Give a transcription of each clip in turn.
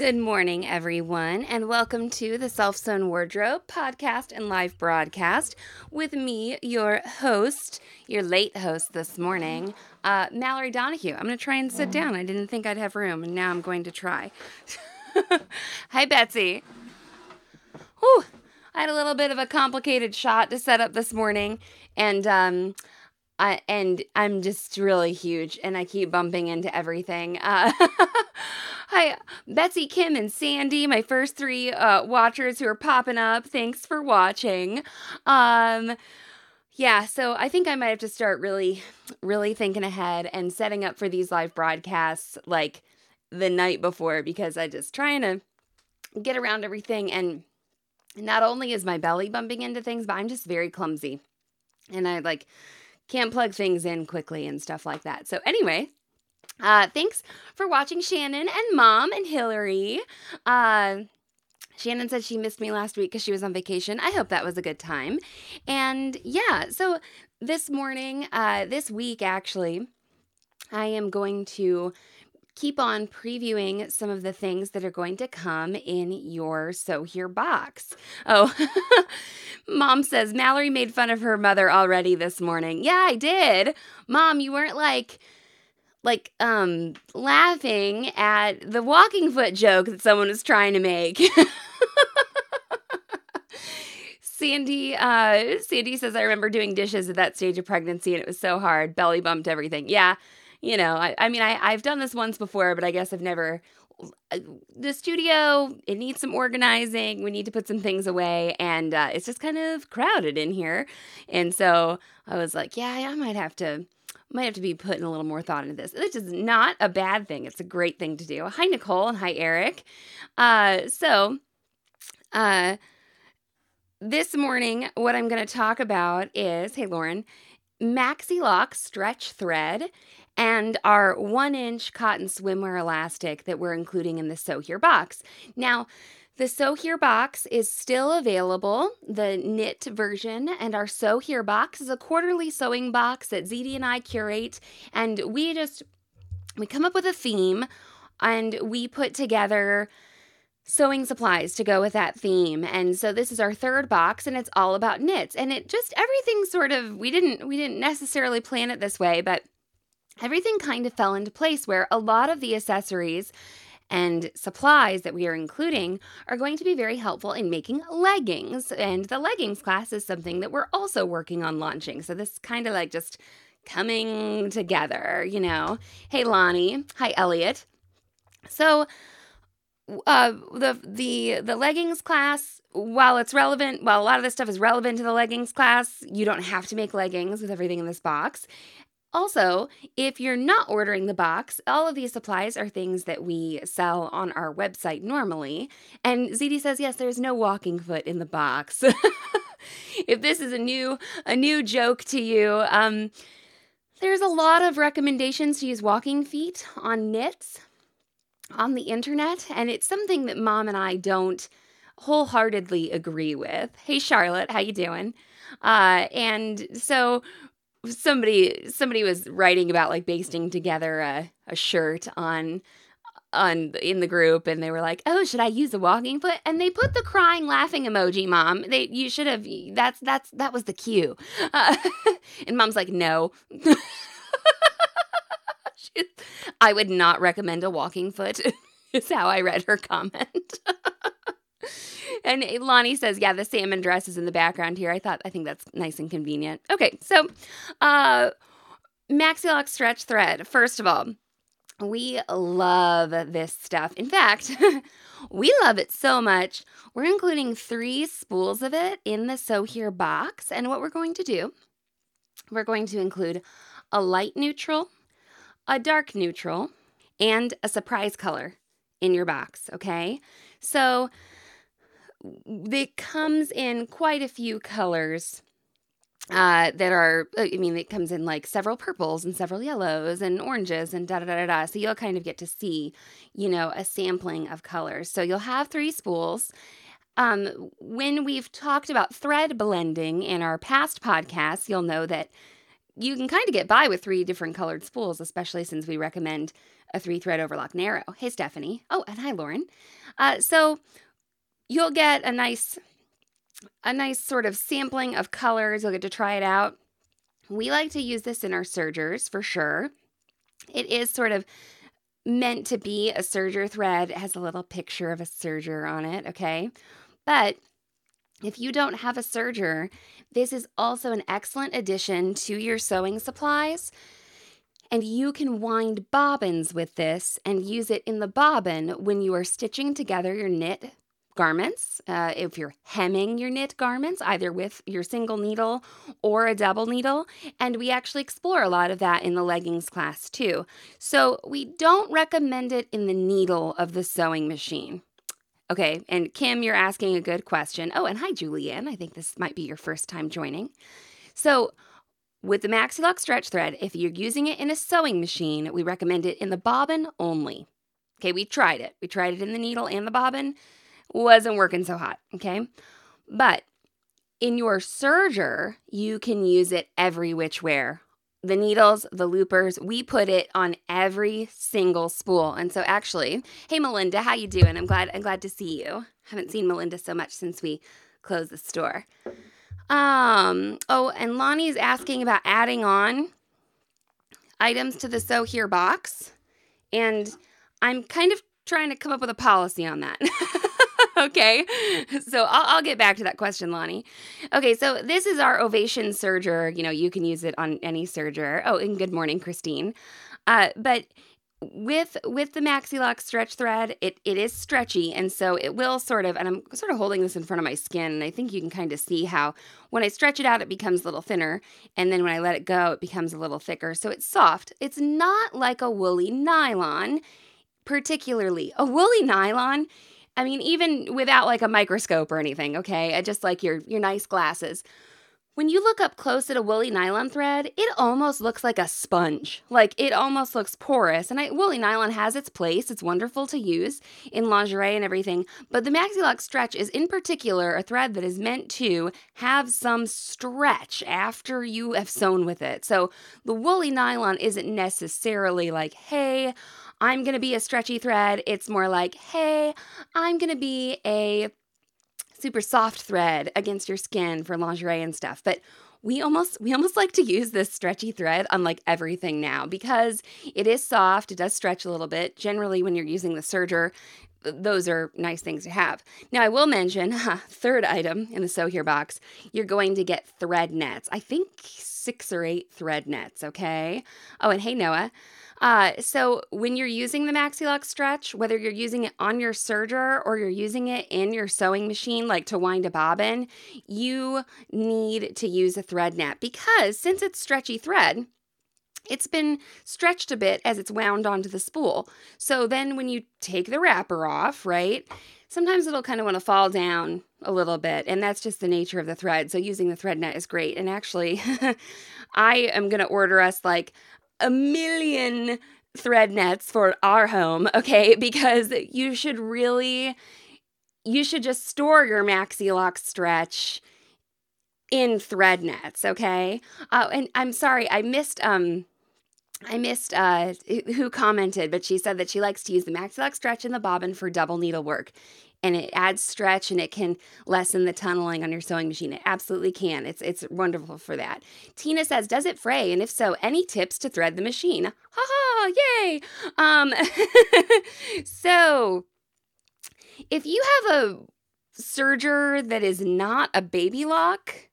Good morning, everyone, and welcome to the Self Sewn Wardrobe podcast and live broadcast with me, your host, your late host this morning, uh, Mallory Donahue. I'm going to try and sit down. I didn't think I'd have room, and now I'm going to try. Hi, Betsy. Whew. I had a little bit of a complicated shot to set up this morning, and um, I, and I'm just really huge, and I keep bumping into everything. Uh, hi, Betsy, Kim, and Sandy, my first three uh, watchers who are popping up. Thanks for watching. Um, yeah, so I think I might have to start really, really thinking ahead and setting up for these live broadcasts like the night before because I just trying to get around everything and not only is my belly bumping into things, but I'm just very clumsy. And I like can't plug things in quickly and stuff like that. So anyway, uh thanks for watching Shannon and Mom and Hillary. Uh Shannon said she missed me last week because she was on vacation. I hope that was a good time. And yeah, so this morning, uh, this week actually, I am going to keep on previewing some of the things that are going to come in your Sew Here box. Oh, mom says Mallory made fun of her mother already this morning. Yeah, I did. Mom, you weren't like like um laughing at the walking foot joke that someone was trying to make. Sandy, uh, Sandy says, I remember doing dishes at that stage of pregnancy and it was so hard. Belly bumped everything. Yeah. You know, I, I mean, I, I've done this once before, but I guess I've never. uh, The studio, it needs some organizing. We need to put some things away, and uh, it's just kind of crowded in here. And so I was like, yeah, I might have to might have to be putting a little more thought into this. This is not a bad thing. It's a great thing to do. Hi, Nicole, and hi, Eric. Uh, so, uh, this morning, what I'm going to talk about is, hey, Lauren, Maxi Lock stretch thread and our one inch cotton swimwear elastic that we're including in the Sew Here box. Now, the Sew Here box is still available, the knit version, and our Sew Here box is a quarterly sewing box that ZD and I curate, and we just we come up with a theme and we put together sewing supplies to go with that theme. And so this is our third box and it's all about knits. And it just everything sort of we didn't we didn't necessarily plan it this way, but everything kind of fell into place where a lot of the accessories and supplies that we are including are going to be very helpful in making leggings. And the leggings class is something that we're also working on launching. So this kind of like just coming together, you know. Hey Lonnie, hi Elliot. So uh the the the leggings class while it's relevant while a lot of this stuff is relevant to the leggings class you don't have to make leggings with everything in this box also, if you're not ordering the box, all of these supplies are things that we sell on our website normally. And ZD says, yes, there's no walking foot in the box. if this is a new a new joke to you, um, there's a lot of recommendations to use walking feet on knits on the internet, and it's something that mom and I don't wholeheartedly agree with. Hey Charlotte, how you doing? Uh, and so somebody somebody was writing about like basting together a, a shirt on on in the group and they were like oh should i use a walking foot? And they put the crying laughing emoji mom they you should have that's that's that was the cue. Uh, and mom's like no. She- i would not recommend a walking foot is how i read her comment and Lonnie says, "Yeah, the salmon dress is in the background here. I thought I think that's nice and convenient." Okay, so uh, Maxi stretch thread. First of all, we love this stuff. In fact, we love it so much. We're including three spools of it in the Sew Here box, and what we're going to do, we're going to include a light neutral, a dark neutral, and a surprise color in your box. Okay, so it comes in quite a few colors uh, that are, uh, I mean, it comes in like several purples and several yellows and oranges and da da da da. So you'll kind of get to see, you know, a sampling of colors. So you'll have three spools. Um, when we've talked about thread blending in our past podcasts, you'll know that you can kind of get by with three different colored spools, especially since we recommend a three thread overlock narrow. Hey, Stephanie. Oh, and hi, Lauren. Uh, so you'll get a nice a nice sort of sampling of colors. You'll get to try it out. We like to use this in our sergers for sure. It is sort of meant to be a serger thread. It has a little picture of a serger on it, okay? But if you don't have a serger, this is also an excellent addition to your sewing supplies. And you can wind bobbins with this and use it in the bobbin when you are stitching together your knit garments. Uh, if you're hemming your knit garments, either with your single needle or a double needle. And we actually explore a lot of that in the leggings class too. So we don't recommend it in the needle of the sewing machine. Okay, and Kim, you're asking a good question. Oh, and hi, Julianne. I think this might be your first time joining. So, with the MaxiLock stretch thread, if you're using it in a sewing machine, we recommend it in the bobbin only. Okay, we tried it. We tried it in the needle and the bobbin wasn't working so hot, okay? But in your serger, you can use it every which where. The needles, the loopers, we put it on every single spool. And so actually, hey Melinda, how you doing? I'm glad I'm glad to see you. Haven't seen Melinda so much since we closed the store. Um, oh, and Lonnie's asking about adding on items to the sew here box. And I'm kind of trying to come up with a policy on that. okay. So I'll, I'll, get back to that question, Lonnie. Okay. So this is our Ovation serger. You know, you can use it on any serger. Oh, and good morning, Christine. Uh, but with with the MaxiLock stretch thread, it, it is stretchy, and so it will sort of, and I'm sort of holding this in front of my skin, and I think you can kind of see how when I stretch it out, it becomes a little thinner, and then when I let it go, it becomes a little thicker. So it's soft. It's not like a woolly nylon, particularly. A woolly nylon I mean, even without like a microscope or anything, okay? Just like your your nice glasses. When you look up close at a woolly nylon thread, it almost looks like a sponge. Like it almost looks porous. And I, woolly nylon has its place. It's wonderful to use in lingerie and everything. But the MaxiLock stretch is in particular a thread that is meant to have some stretch after you have sewn with it. So the woolly nylon isn't necessarily like, hey, I'm going to be a stretchy thread. It's more like, hey, I'm going to be a super soft thread against your skin for lingerie and stuff. But we almost we almost like to use this stretchy thread on like everything now because it is soft, it does stretch a little bit. Generally when you're using the serger, those are nice things to have. Now I will mention, huh, third item in the sew here box, you're going to get thread nets. I think 6 or 8 thread nets, okay? Oh, and hey Noah, uh, so when you're using the MaxiLock stretch, whether you're using it on your serger or you're using it in your sewing machine, like to wind a bobbin, you need to use a thread net because since it's stretchy thread, it's been stretched a bit as it's wound onto the spool. So then when you take the wrapper off, right, sometimes it'll kind of want to fall down a little bit, and that's just the nature of the thread. So using the thread net is great. And actually, I am going to order us like a million thread nets for our home, okay? Because you should really you should just store your MaxiLock stretch in thread nets, okay? Uh, and I'm sorry, I missed um I missed uh, who commented, but she said that she likes to use the MaxiLock stretch in the bobbin for double needle work and it adds stretch and it can lessen the tunneling on your sewing machine. It absolutely can. It's it's wonderful for that. Tina says, "Does it fray? And if so, any tips to thread the machine?" Ha ha! Yay! Um, so if you have a serger that is not a baby lock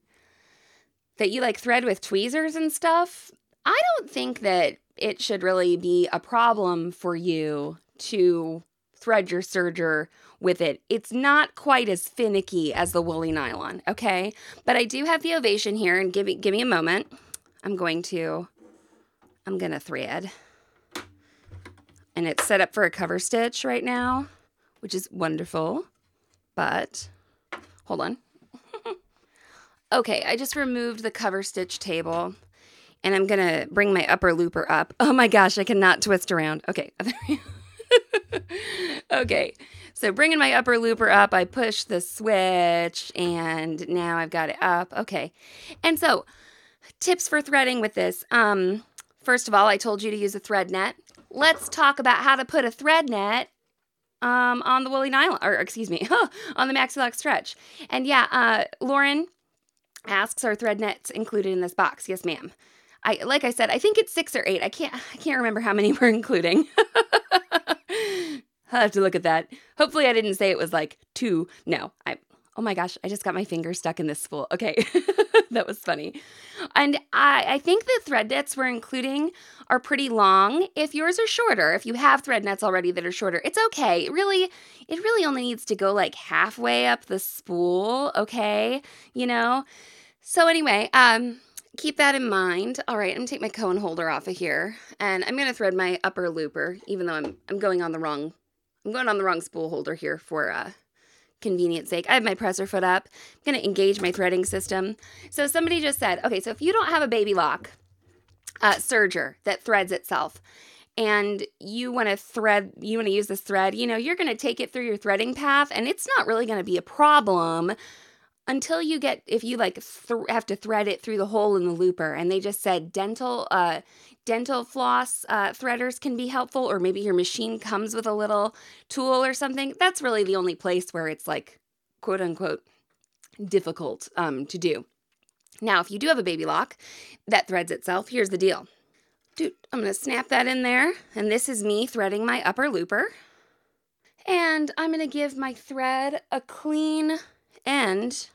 that you like thread with tweezers and stuff, I don't think that it should really be a problem for you to thread your serger with it. It's not quite as finicky as the woolly nylon, okay? But I do have the ovation here and give me give me a moment. I'm going to I'm going to thread. And it's set up for a cover stitch right now, which is wonderful. But hold on. Okay, I just removed the cover stitch table and I'm gonna bring my upper looper up. Oh my gosh, I cannot twist around. Okay. okay, so bringing my upper looper up, I push the switch and now I've got it up. Okay, and so tips for threading with this. Um, first of all, I told you to use a thread net. Let's talk about how to put a thread net um, on the woolly nylon, or excuse me, on the Maxi-Lock stretch. And yeah, uh, Lauren asks, are thread nets included in this box? Yes, ma'am. I like I said, I think it's six or eight. I can't I can't remember how many we're including. I'll have to look at that. Hopefully I didn't say it was like two. No, I oh my gosh, I just got my finger stuck in this spool. Okay. that was funny. And I, I think the thread nets we're including are pretty long. If yours are shorter, if you have thread nets already that are shorter, it's okay. It really, it really only needs to go like halfway up the spool, okay? You know? So anyway, um, keep that in mind. All right, I'm gonna take my cone holder off of here, and I'm gonna thread my upper looper, even though I'm I'm going on the wrong I'm going on the wrong spool holder here for uh, convenience sake. I have my presser foot up. I'm gonna engage my threading system. So somebody just said, okay, so if you don't have a baby lock uh, serger that threads itself, and you want to thread, you want to use this thread, you know, you're going to take it through your threading path, and it's not really going to be a problem until you get if you like th- have to thread it through the hole in the looper and they just said dental uh dental floss uh, threaders can be helpful or maybe your machine comes with a little tool or something that's really the only place where it's like quote unquote difficult um, to do. Now if you do have a baby lock that threads itself here's the deal. Dude i'm gonna snap that in there and this is me threading my upper looper and i'm gonna give my thread a clean end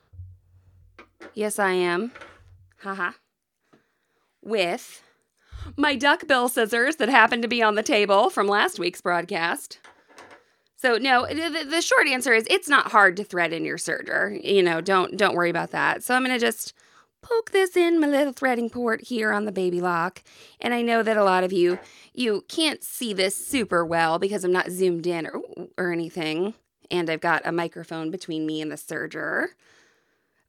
Yes, I am. Haha. With my duckbill scissors that happened to be on the table from last week's broadcast. So no, the, the short answer is it's not hard to thread in your serger. You know, don't don't worry about that. So I'm gonna just poke this in my little threading port here on the baby lock. And I know that a lot of you you can't see this super well because I'm not zoomed in or or anything. And I've got a microphone between me and the serger.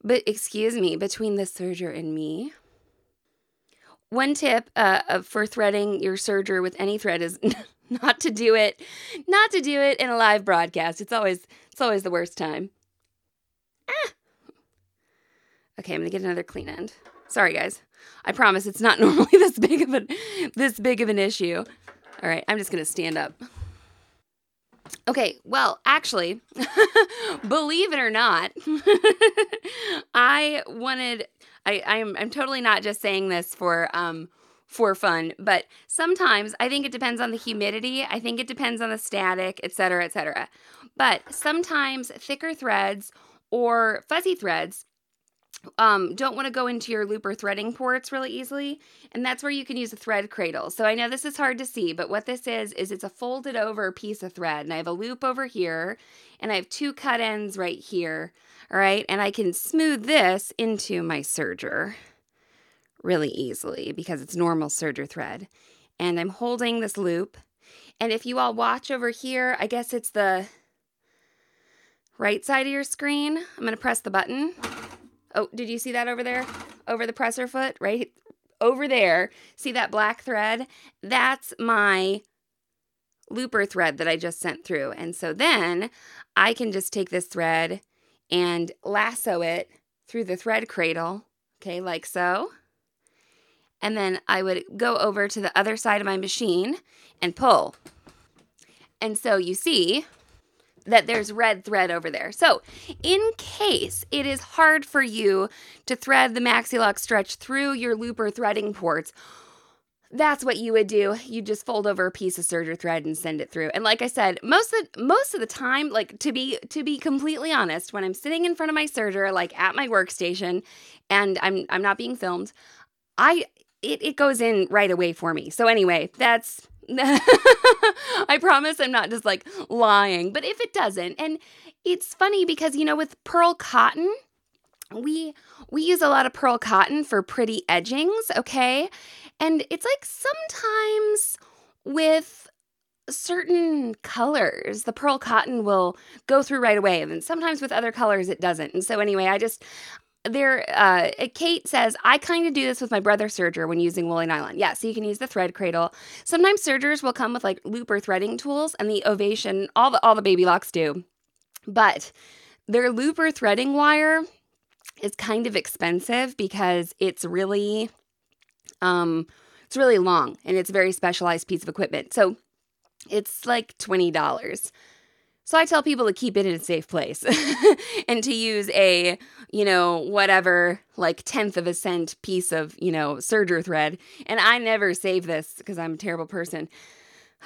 But excuse me, between the serger and me. One tip uh, for threading your serger with any thread is not to do it, not to do it in a live broadcast. It's always it's always the worst time. Ah. Okay, I'm gonna get another clean end. Sorry, guys. I promise it's not normally this big of a this big of an issue. All right, I'm just gonna stand up. Okay, well, actually, believe it or not, I wanted I I'm I'm totally not just saying this for um for fun, but sometimes I think it depends on the humidity, I think it depends on the static, etc., etc. But sometimes thicker threads or fuzzy threads um, don't want to go into your looper threading ports really easily, and that's where you can use a thread cradle. So I know this is hard to see, but what this is, is it's a folded over piece of thread, and I have a loop over here, and I have two cut ends right here, all right? And I can smooth this into my serger really easily because it's normal serger thread. And I'm holding this loop, and if you all watch over here, I guess it's the right side of your screen. I'm going to press the button. Oh, did you see that over there? Over the presser foot, right over there. See that black thread? That's my looper thread that I just sent through. And so then I can just take this thread and lasso it through the thread cradle, okay, like so. And then I would go over to the other side of my machine and pull. And so you see, that there's red thread over there. So, in case it is hard for you to thread the Maxi-Lock stretch through your looper threading ports, that's what you would do. You just fold over a piece of serger thread and send it through. And like I said, most of most of the time, like to be to be completely honest, when I'm sitting in front of my serger, like at my workstation, and I'm I'm not being filmed, I it, it goes in right away for me. So anyway, that's I promise I'm not just like lying, but if it doesn't, and it's funny because you know with pearl cotton, we we use a lot of pearl cotton for pretty edgings, okay? And it's like sometimes with certain colors, the pearl cotton will go through right away, and then sometimes with other colors it doesn't. And so anyway, I just there, uh, Kate says, I kind of do this with my brother serger when using woolly nylon. Yeah, so you can use the thread cradle. Sometimes sergers will come with like looper threading tools, and the Ovation, all the all the baby locks do, but their looper threading wire is kind of expensive because it's really, um, it's really long and it's a very specialized piece of equipment. So it's like twenty dollars. So I tell people to keep it in a safe place and to use a, you know, whatever, like tenth of a cent piece of, you know, serger thread. And I never save this because I'm a terrible person.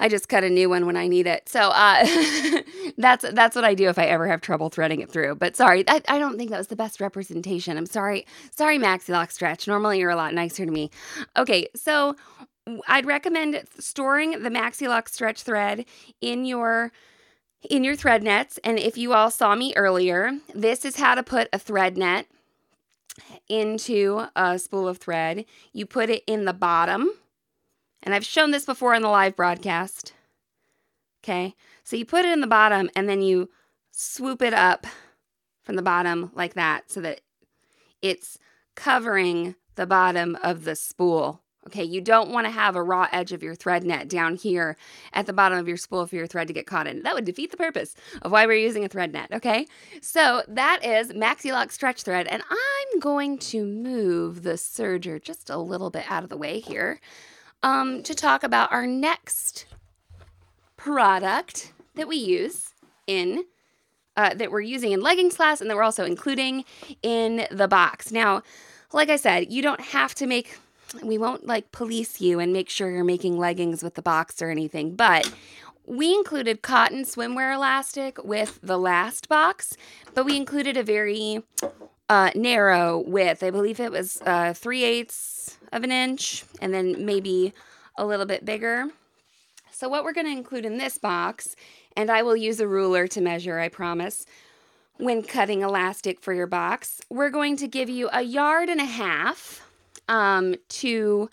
I just cut a new one when I need it. So uh, that's that's what I do if I ever have trouble threading it through. But sorry, I, I don't think that was the best representation. I'm sorry. Sorry, Maxi Lock Stretch. Normally you're a lot nicer to me. Okay, so I'd recommend storing the Maxi Lock Stretch thread in your in your thread nets. And if you all saw me earlier, this is how to put a thread net into a spool of thread. You put it in the bottom, and I've shown this before in the live broadcast. Okay, so you put it in the bottom and then you swoop it up from the bottom like that so that it's covering the bottom of the spool. Okay, you don't want to have a raw edge of your thread net down here at the bottom of your spool for your thread to get caught in. That would defeat the purpose of why we're using a thread net, okay? So that is MaxiLock stretch thread, and I'm going to move the serger just a little bit out of the way here um, to talk about our next product that we use in uh, that we're using in leggings class and that we're also including in the box. Now, like I said, you don't have to make we won't like police you and make sure you're making leggings with the box or anything, but we included cotton swimwear elastic with the last box, but we included a very uh, narrow width. I believe it was uh, three eighths of an inch and then maybe a little bit bigger. So, what we're going to include in this box, and I will use a ruler to measure, I promise, when cutting elastic for your box, we're going to give you a yard and a half um, to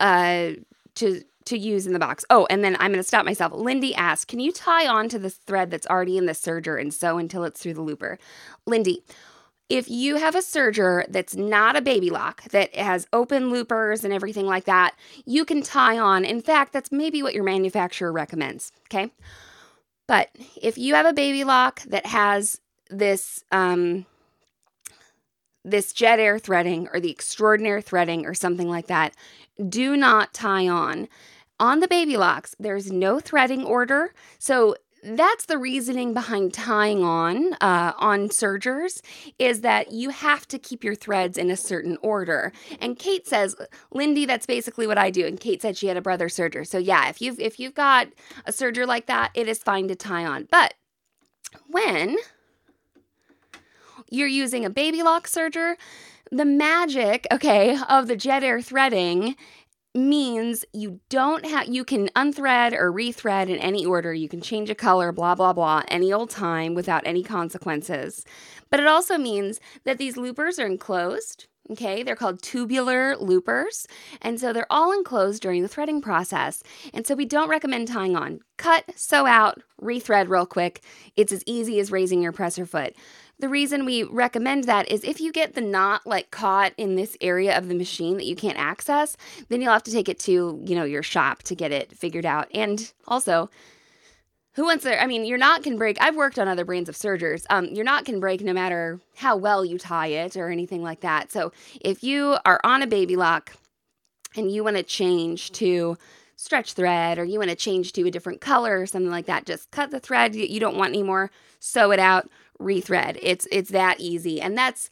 uh, to to use in the box. Oh, and then I'm going to stop myself. Lindy asked, "Can you tie on to this thread that's already in the serger and sew until it's through the looper?" Lindy, if you have a serger that's not a baby lock that has open loopers and everything like that, you can tie on. In fact, that's maybe what your manufacturer recommends. Okay, but if you have a baby lock that has this um, this jet air threading or the extraordinary threading or something like that, do not tie on. On the baby locks, there's no threading order. So that's the reasoning behind tying on uh, on sergers is that you have to keep your threads in a certain order. And Kate says, Lindy, that's basically what I do. And Kate said she had a brother serger. So yeah, if you've if you've got a serger like that, it is fine to tie on. But when you're using a baby lock serger, the magic, okay, of the jet air threading means you don't have you can unthread or rethread in any order you can change a color blah blah blah any old time without any consequences but it also means that these loopers are enclosed Okay, they're called tubular loopers, and so they're all enclosed during the threading process. And so we don't recommend tying on. Cut, sew out, rethread real quick. It's as easy as raising your presser foot. The reason we recommend that is if you get the knot like caught in this area of the machine that you can't access, then you'll have to take it to, you know, your shop to get it figured out. And also, who wants to i mean your knot can break. I've worked on other brands of sergers. Um, your knot can break no matter how well you tie it or anything like that. So if you are on a baby lock and you want to change to stretch thread or you want to change to a different color or something like that just cut the thread you don't want anymore sew it out rethread. It's it's that easy, and that's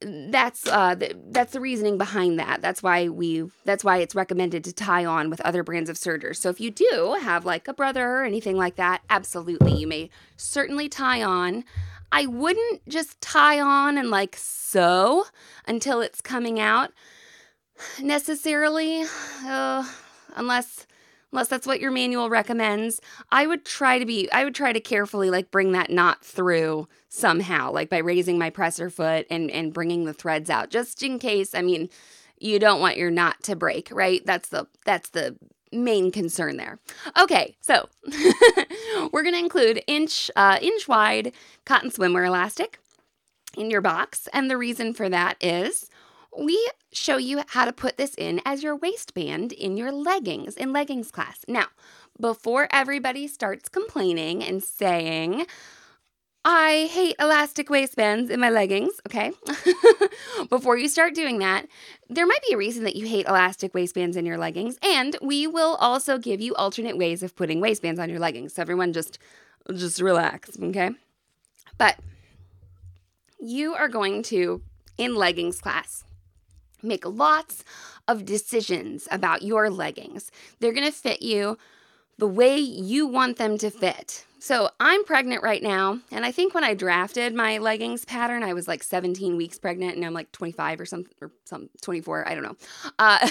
that's uh that's the reasoning behind that. That's why we that's why it's recommended to tie on with other brands of sergers so if you do have like a brother or anything like that absolutely you may certainly tie on. I wouldn't just tie on and like sew until it's coming out necessarily uh, unless unless that's what your manual recommends, I would try to be, I would try to carefully like bring that knot through somehow, like by raising my presser foot and, and bringing the threads out just in case. I mean, you don't want your knot to break, right? That's the, that's the main concern there. Okay, so we're going to include inch, uh, inch wide cotton swimwear elastic. in your box. And the reason for that is we show you how to put this in as your waistband in your leggings in leggings class. Now, before everybody starts complaining and saying, I hate elastic waistbands in my leggings, okay? Before you start doing that, there might be a reason that you hate elastic waistbands in your leggings, and we will also give you alternate ways of putting waistbands on your leggings. So everyone just just relax, okay? But you are going to in leggings class make lots of decisions about your leggings. They're going to fit you the way you want them to fit. So I'm pregnant right now, and I think when I drafted my leggings pattern, I was like 17 weeks pregnant, and I'm like 25 or something, or some 24, I don't know. Uh,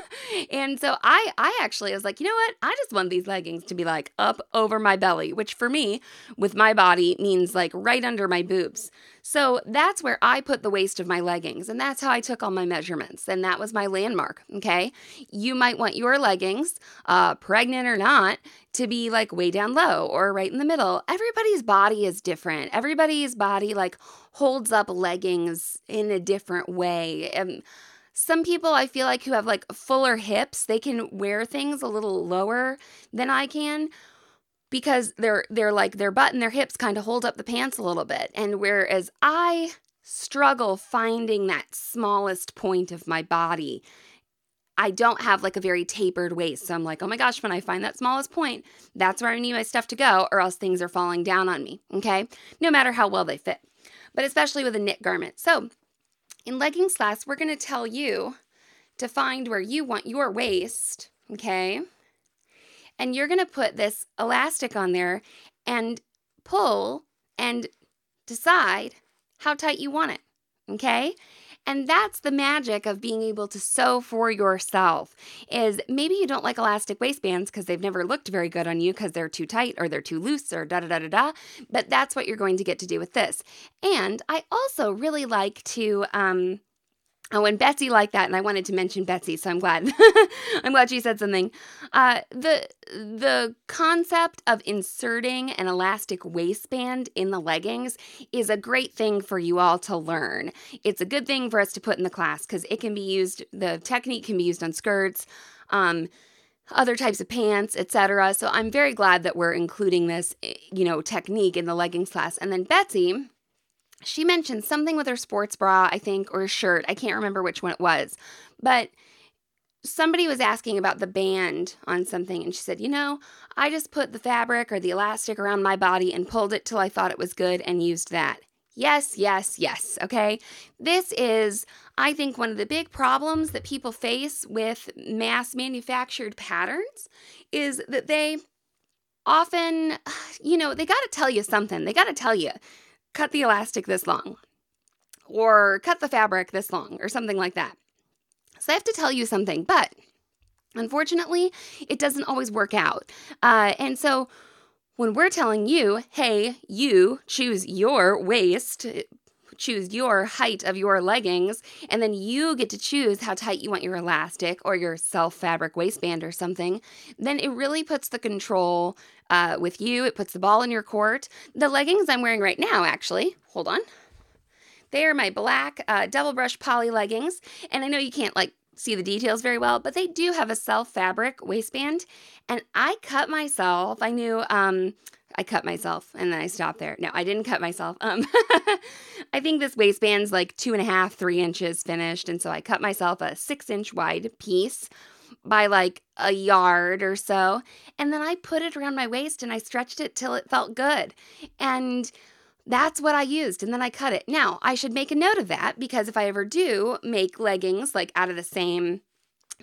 and so I, I actually was like, you know what? I just want these leggings to be like up over my belly, which for me, with my body, means like right under my boobs. So that's where I put the waist of my leggings, and that's how I took all my measurements, and that was my landmark. Okay, you might want your leggings, uh, pregnant or not, to be like way down low or right in the middle. Everybody's body is different. Everybody's body like holds up leggings in a different way. And some people I feel like who have like fuller hips, they can wear things a little lower than I can because they're they're like their butt and their hips kind of hold up the pants a little bit. And whereas I struggle finding that smallest point of my body I don't have like a very tapered waist. So I'm like, oh my gosh, when I find that smallest point, that's where I need my stuff to go, or else things are falling down on me. Okay. No matter how well they fit, but especially with a knit garment. So in leggings class, we're going to tell you to find where you want your waist. Okay. And you're going to put this elastic on there and pull and decide how tight you want it. Okay. And that's the magic of being able to sew for yourself. Is maybe you don't like elastic waistbands because they've never looked very good on you because they're too tight or they're too loose or da da da da da. But that's what you're going to get to do with this. And I also really like to um, Oh, and Betsy liked that, and I wanted to mention Betsy, so I'm glad. I'm glad she said something. Uh, the the concept of inserting an elastic waistband in the leggings is a great thing for you all to learn. It's a good thing for us to put in the class because it can be used. The technique can be used on skirts. Um, other types of pants, etc. So I'm very glad that we're including this, eh, you know, technique in the leggings class. And then Betsy, she mentioned something with her sports bra, I think, or a shirt. I can't remember which one it was. But somebody was asking about the band on something, and she said, You know, I just put the fabric or the elastic around my body and pulled it till I thought it was good and used that. Yes, yes, yes. Okay. This is, I think, one of the big problems that people face with mass manufactured patterns is that they often, you know, they got to tell you something. They got to tell you cut the elastic this long or cut the fabric this long or something like that. So I have to tell you something, but unfortunately, it doesn't always work out. Uh, and so when we're telling you, hey, you choose your waist, choose your height of your leggings, and then you get to choose how tight you want your elastic or your self fabric waistband or something, then it really puts the control uh, with you. It puts the ball in your court. The leggings I'm wearing right now, actually, hold on. They are my black uh, double brush poly leggings. And I know you can't like see the details very well, but they do have a self fabric waistband. And I cut myself. I knew um, I cut myself and then I stopped there. No, I didn't cut myself. Um, I think this waistband's like two and a half, three inches finished. And so I cut myself a six inch wide piece by like a yard or so. And then I put it around my waist and I stretched it till it felt good. And that's what I used. And then I cut it. Now, I should make a note of that because if I ever do make leggings like out of the same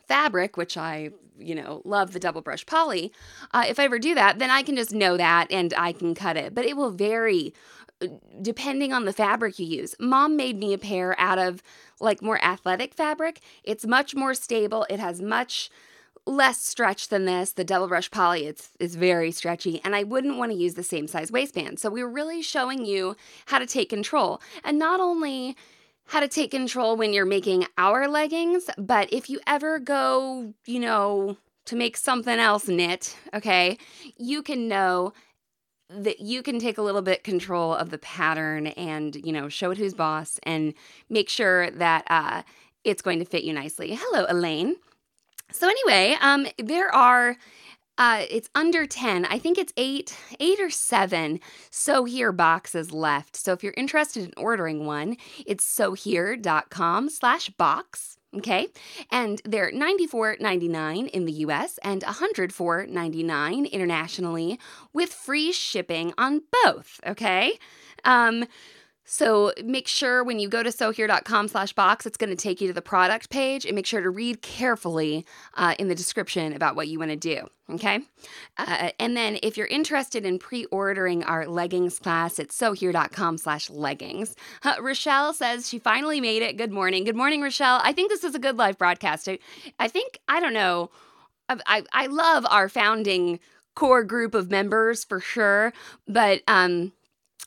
fabric, which I, you know, love the double brush poly, uh, if I ever do that, then I can just know that and I can cut it. But it will vary uh, depending on the fabric you use. Mom made me a pair out of like more athletic fabric. It's much more stable. It has much less stretch than this. The double brush poly it's is very stretchy and I wouldn't want to use the same size waistband. So we're really showing you how to take control. And not only how to take control when you're making our leggings, but if you ever go, you know, to make something else knit, okay, you can know that you can take a little bit control of the pattern and you know show it who's boss and make sure that uh, it's going to fit you nicely. Hello, Elaine. So anyway, um, there are uh, it's under 10. I think it's eight, eight or seven Sew Here boxes left. So if you're interested in ordering one, it's sewhere.com slash box. Okay. And they're $94.99 in the US and $104.99 internationally with free shipping on both. Okay. Um, so make sure when you go to sewhere.com slash box, it's going to take you to the product page and make sure to read carefully uh, in the description about what you want to do. Okay. Uh, and then if you're interested in pre-ordering our leggings class, it's sewhere.com slash leggings. Uh, Rochelle says she finally made it. Good morning. Good morning, Rochelle. I think this is a good live broadcast. I, I think, I don't know, I, I love our founding core group of members for sure, but um,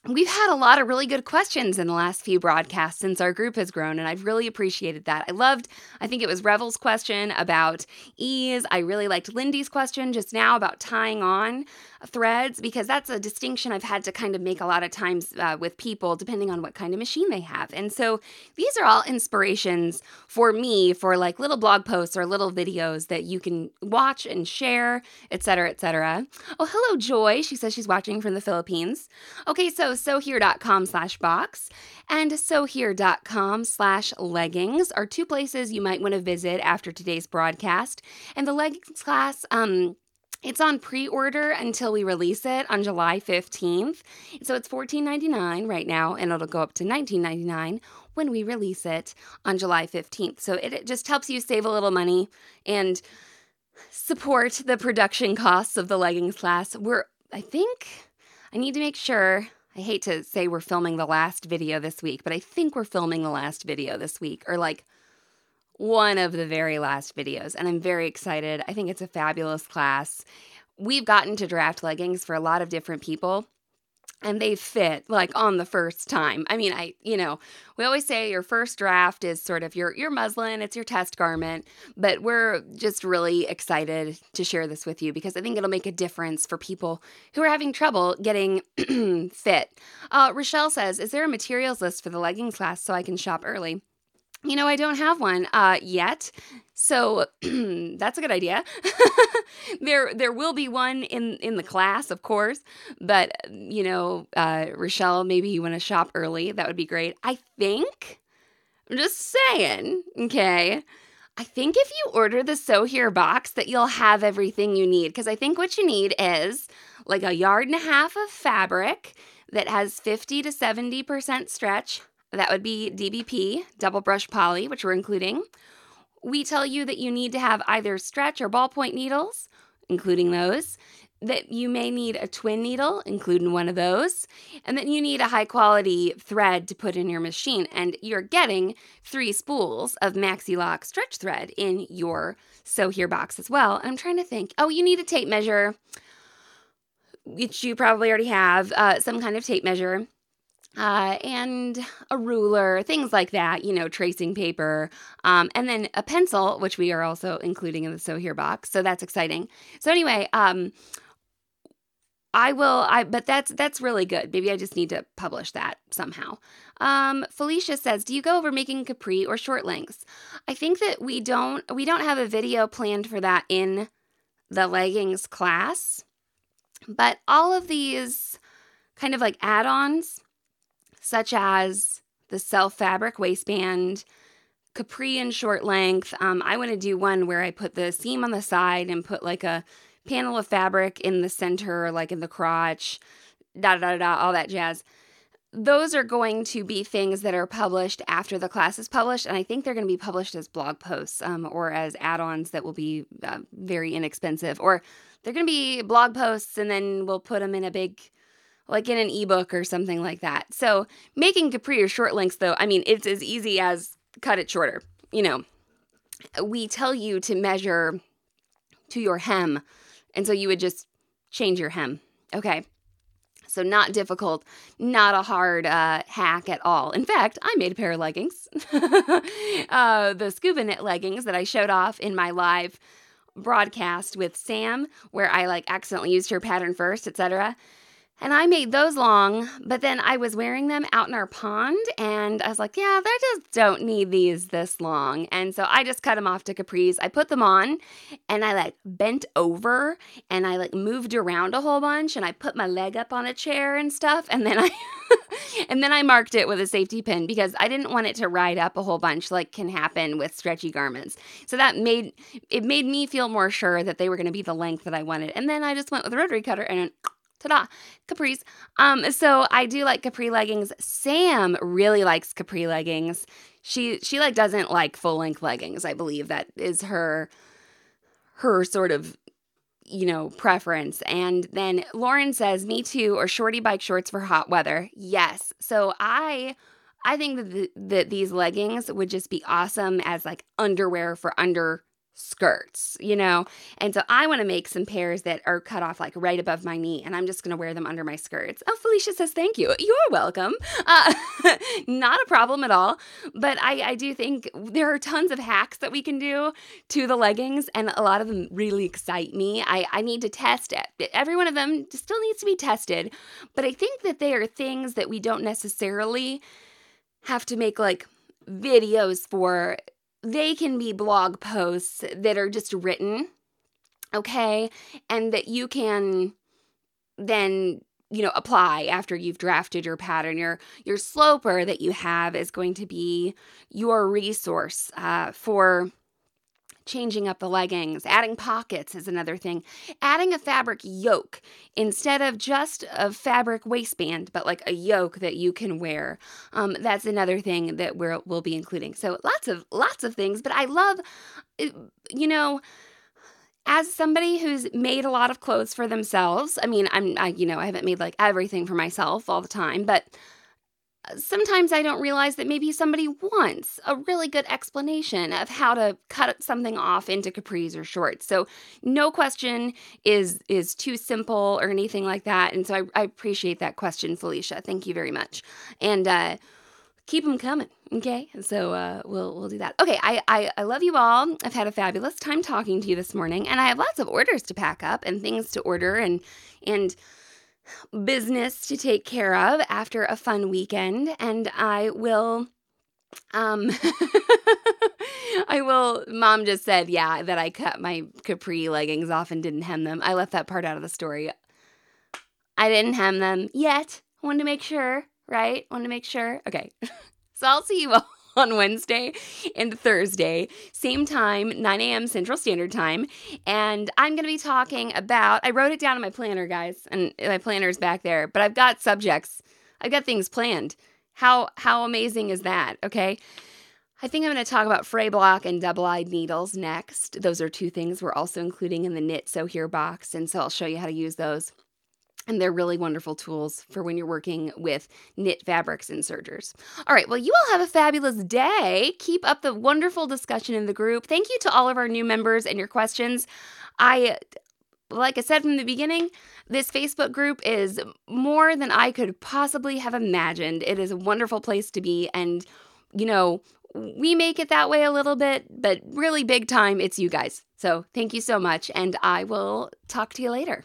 We've had a lot of really good questions in the last few broadcasts since our group has grown, and I've really appreciated that. I loved, I think it was Revel's question about ease. I really liked Lindy's question just now about tying on threads because that's a distinction I've had to kind of make a lot of times uh, with people depending on what kind of machine they have. And so these are all inspirations for me for like little blog posts or little videos that you can watch and share, etc., etc. Oh, hello, Joy. She says she's watching from the Philippines. Okay, so sewhere.com slash box and sewhere.com slash leggings are two places you might want to visit after today's broadcast. And the leggings class, um, it's on pre-order until we release it on July 15th. So it's $14.99 right now, and it'll go up to $19.99 when we release it on July 15th. So it, it just helps you save a little money and support the production costs of the leggings class. We're, I think, I need to make sure. I hate to say we're filming the last video this week, but I think we're filming the last video this week, or like one of the very last videos, and I'm very excited. I think it's a fabulous class. We've gotten to draft leggings for a lot of different people, and they fit like on the first time. I mean, I, you know, we always say your first draft is sort of your your muslin, it's your test garment, but we're just really excited to share this with you because I think it'll make a difference for people who are having trouble getting fit. Uh, Rochelle says, "Is there a materials list for the leggings class so I can shop early?" You know, I don't have one uh, yet, so that's a good idea. there, there will be one in in the class, of course. But you know, uh, Rochelle, maybe you want to shop early. That would be great. I think. I'm just saying. Okay. I think if you order the Sew Here box, that you'll have everything you need. Because I think what you need is like a yard and a half of fabric that has 50 to 70% stretch that would be DBP, double brush poly, which we're including. We tell you that you need to have either stretch or ballpoint needles, including those, that you may need a twin needle, including one of those, and that you need a high quality thread to put in your machine. And you're getting three spools of Maxi Lock stretch thread in your sew Here box as well. And I'm trying to think oh, you need a tape measure, which you probably already have, uh, some kind of tape measure uh, and a ruler, things like that, you know, tracing paper, um, and then a pencil, which we are also including in the Sew Here box. So that's exciting. So anyway, um, I will. I but that's that's really good. Maybe I just need to publish that somehow. Um, Felicia says, "Do you go over making capri or short lengths?" I think that we don't. We don't have a video planned for that in the leggings class, but all of these kind of like add-ons such as the self fabric waistband, capri and short length. Um, I want to do one where I put the seam on the side and put like a panel of fabric in the center, like in the crotch, da da da da, all that jazz. Those are going to be things that are published after the class is published, and I think they're going to be published as blog posts um, or as add ons that will be uh, very inexpensive, or they're going to be blog posts and then we'll put them in a big like in an ebook or something like that. So making capri or short lengths, though, I mean, it's as easy as cut it shorter. You know, we tell you to measure to your hem, and so you would just change your hem. Okay. So, not difficult, not a hard uh, hack at all. In fact, I made a pair of leggings, uh, the scuba knit leggings that I showed off in my live broadcast with Sam, where I like accidentally used her pattern first, etc And I made those long, but then I was wearing them out in our pond and I was like, yeah, they just don't need these this long. And so I just cut them off to capris. I put them on and I like bent over and I like moved around a whole bunch and I put my leg up on a chair and stuff. And then I and then I marked it with a safety pin because I didn't want it to ride up a whole bunch like can happen with stretchy garments. So that made it made me feel more sure that they were going to be the length that I wanted. And then I just went with a rotary cutter and ta-da, capris. Um, so I do like capri leggings. Sam really likes capri leggings. She she like doesn't like full length leggings. I believe that is her her sort of you know preference. And then Lauren says, "Me too," or shorty bike shorts for hot weather. Yes. So I. I think that, the, that these leggings would just be awesome as like underwear for under skirts, you know? And so I want to make some pairs that are cut off like right above my knee, and I'm just going to wear them under my skirts. Oh, Felicia says, thank you. You're welcome. Uh, not a problem at all. But I, I do think there are tons of hacks that we can do to the leggings, and a lot of them really excite me. I, I need to test it. Every one of them still needs to be tested, but I think that they are things that we don't necessarily have to make like videos for they can be blog posts that are just written, okay? And that you can then you know apply after you've drafted your pattern your your sloper that you have is going to be your resource uh, for changing up the leggings, adding pockets is another thing. Adding a fabric yoke instead of just a fabric waistband, but like a yoke that you can wear. Um, that's another thing that we're, we'll be including. So lots of lots of things, but I love, you know as somebody who's made a lot of clothes for themselves, I mean, I'm, I, you know, I haven't made like everything for myself all the time, but sometimes I don't realize that maybe somebody wants a really good explanation of how to cut something off into capris or shorts. So no question is is too simple or anything like that. And so I, I appreciate that question, Felicia. Thank you very much. And uh, keep them coming. Okay, so uh, we'll we'll do that. Okay, I, I I love you all. I've had a fabulous time talking to you this morning, and I have lots of orders to pack up and things to order and and business to take care of after a fun weekend and I will um I will mom just said yeah that I cut my capri leggings off and didn't hem them. I left that part out of the story. I didn't hem them yet. Wanted to make sure, right? Wanted to make sure. Okay. so I'll see you all on Wednesday and Thursday, same time, 9 a.m. Central Standard Time. And I'm going to be talking about, I wrote it down in my planner, guys, and my planner is back there, but I've got subjects, I've got things planned. How, how amazing is that? Okay. I think I'm going to talk about fray block and double-eyed needles next. Those are two things we're also including in the Knit Sew Here box, and so I'll show you how to use those. And they're really wonderful tools for when you're working with knit fabrics and sergers. All right, well, you all have a fabulous day. Keep up the wonderful discussion in the group. Thank you to all of our new members and your questions. I like I said from the beginning, this Facebook group is more than I could possibly have imagined. It is a wonderful place to be. And, you know, we make it that way a little bit, but really big time, it's you guys. So thank you so much. And I will talk to you later.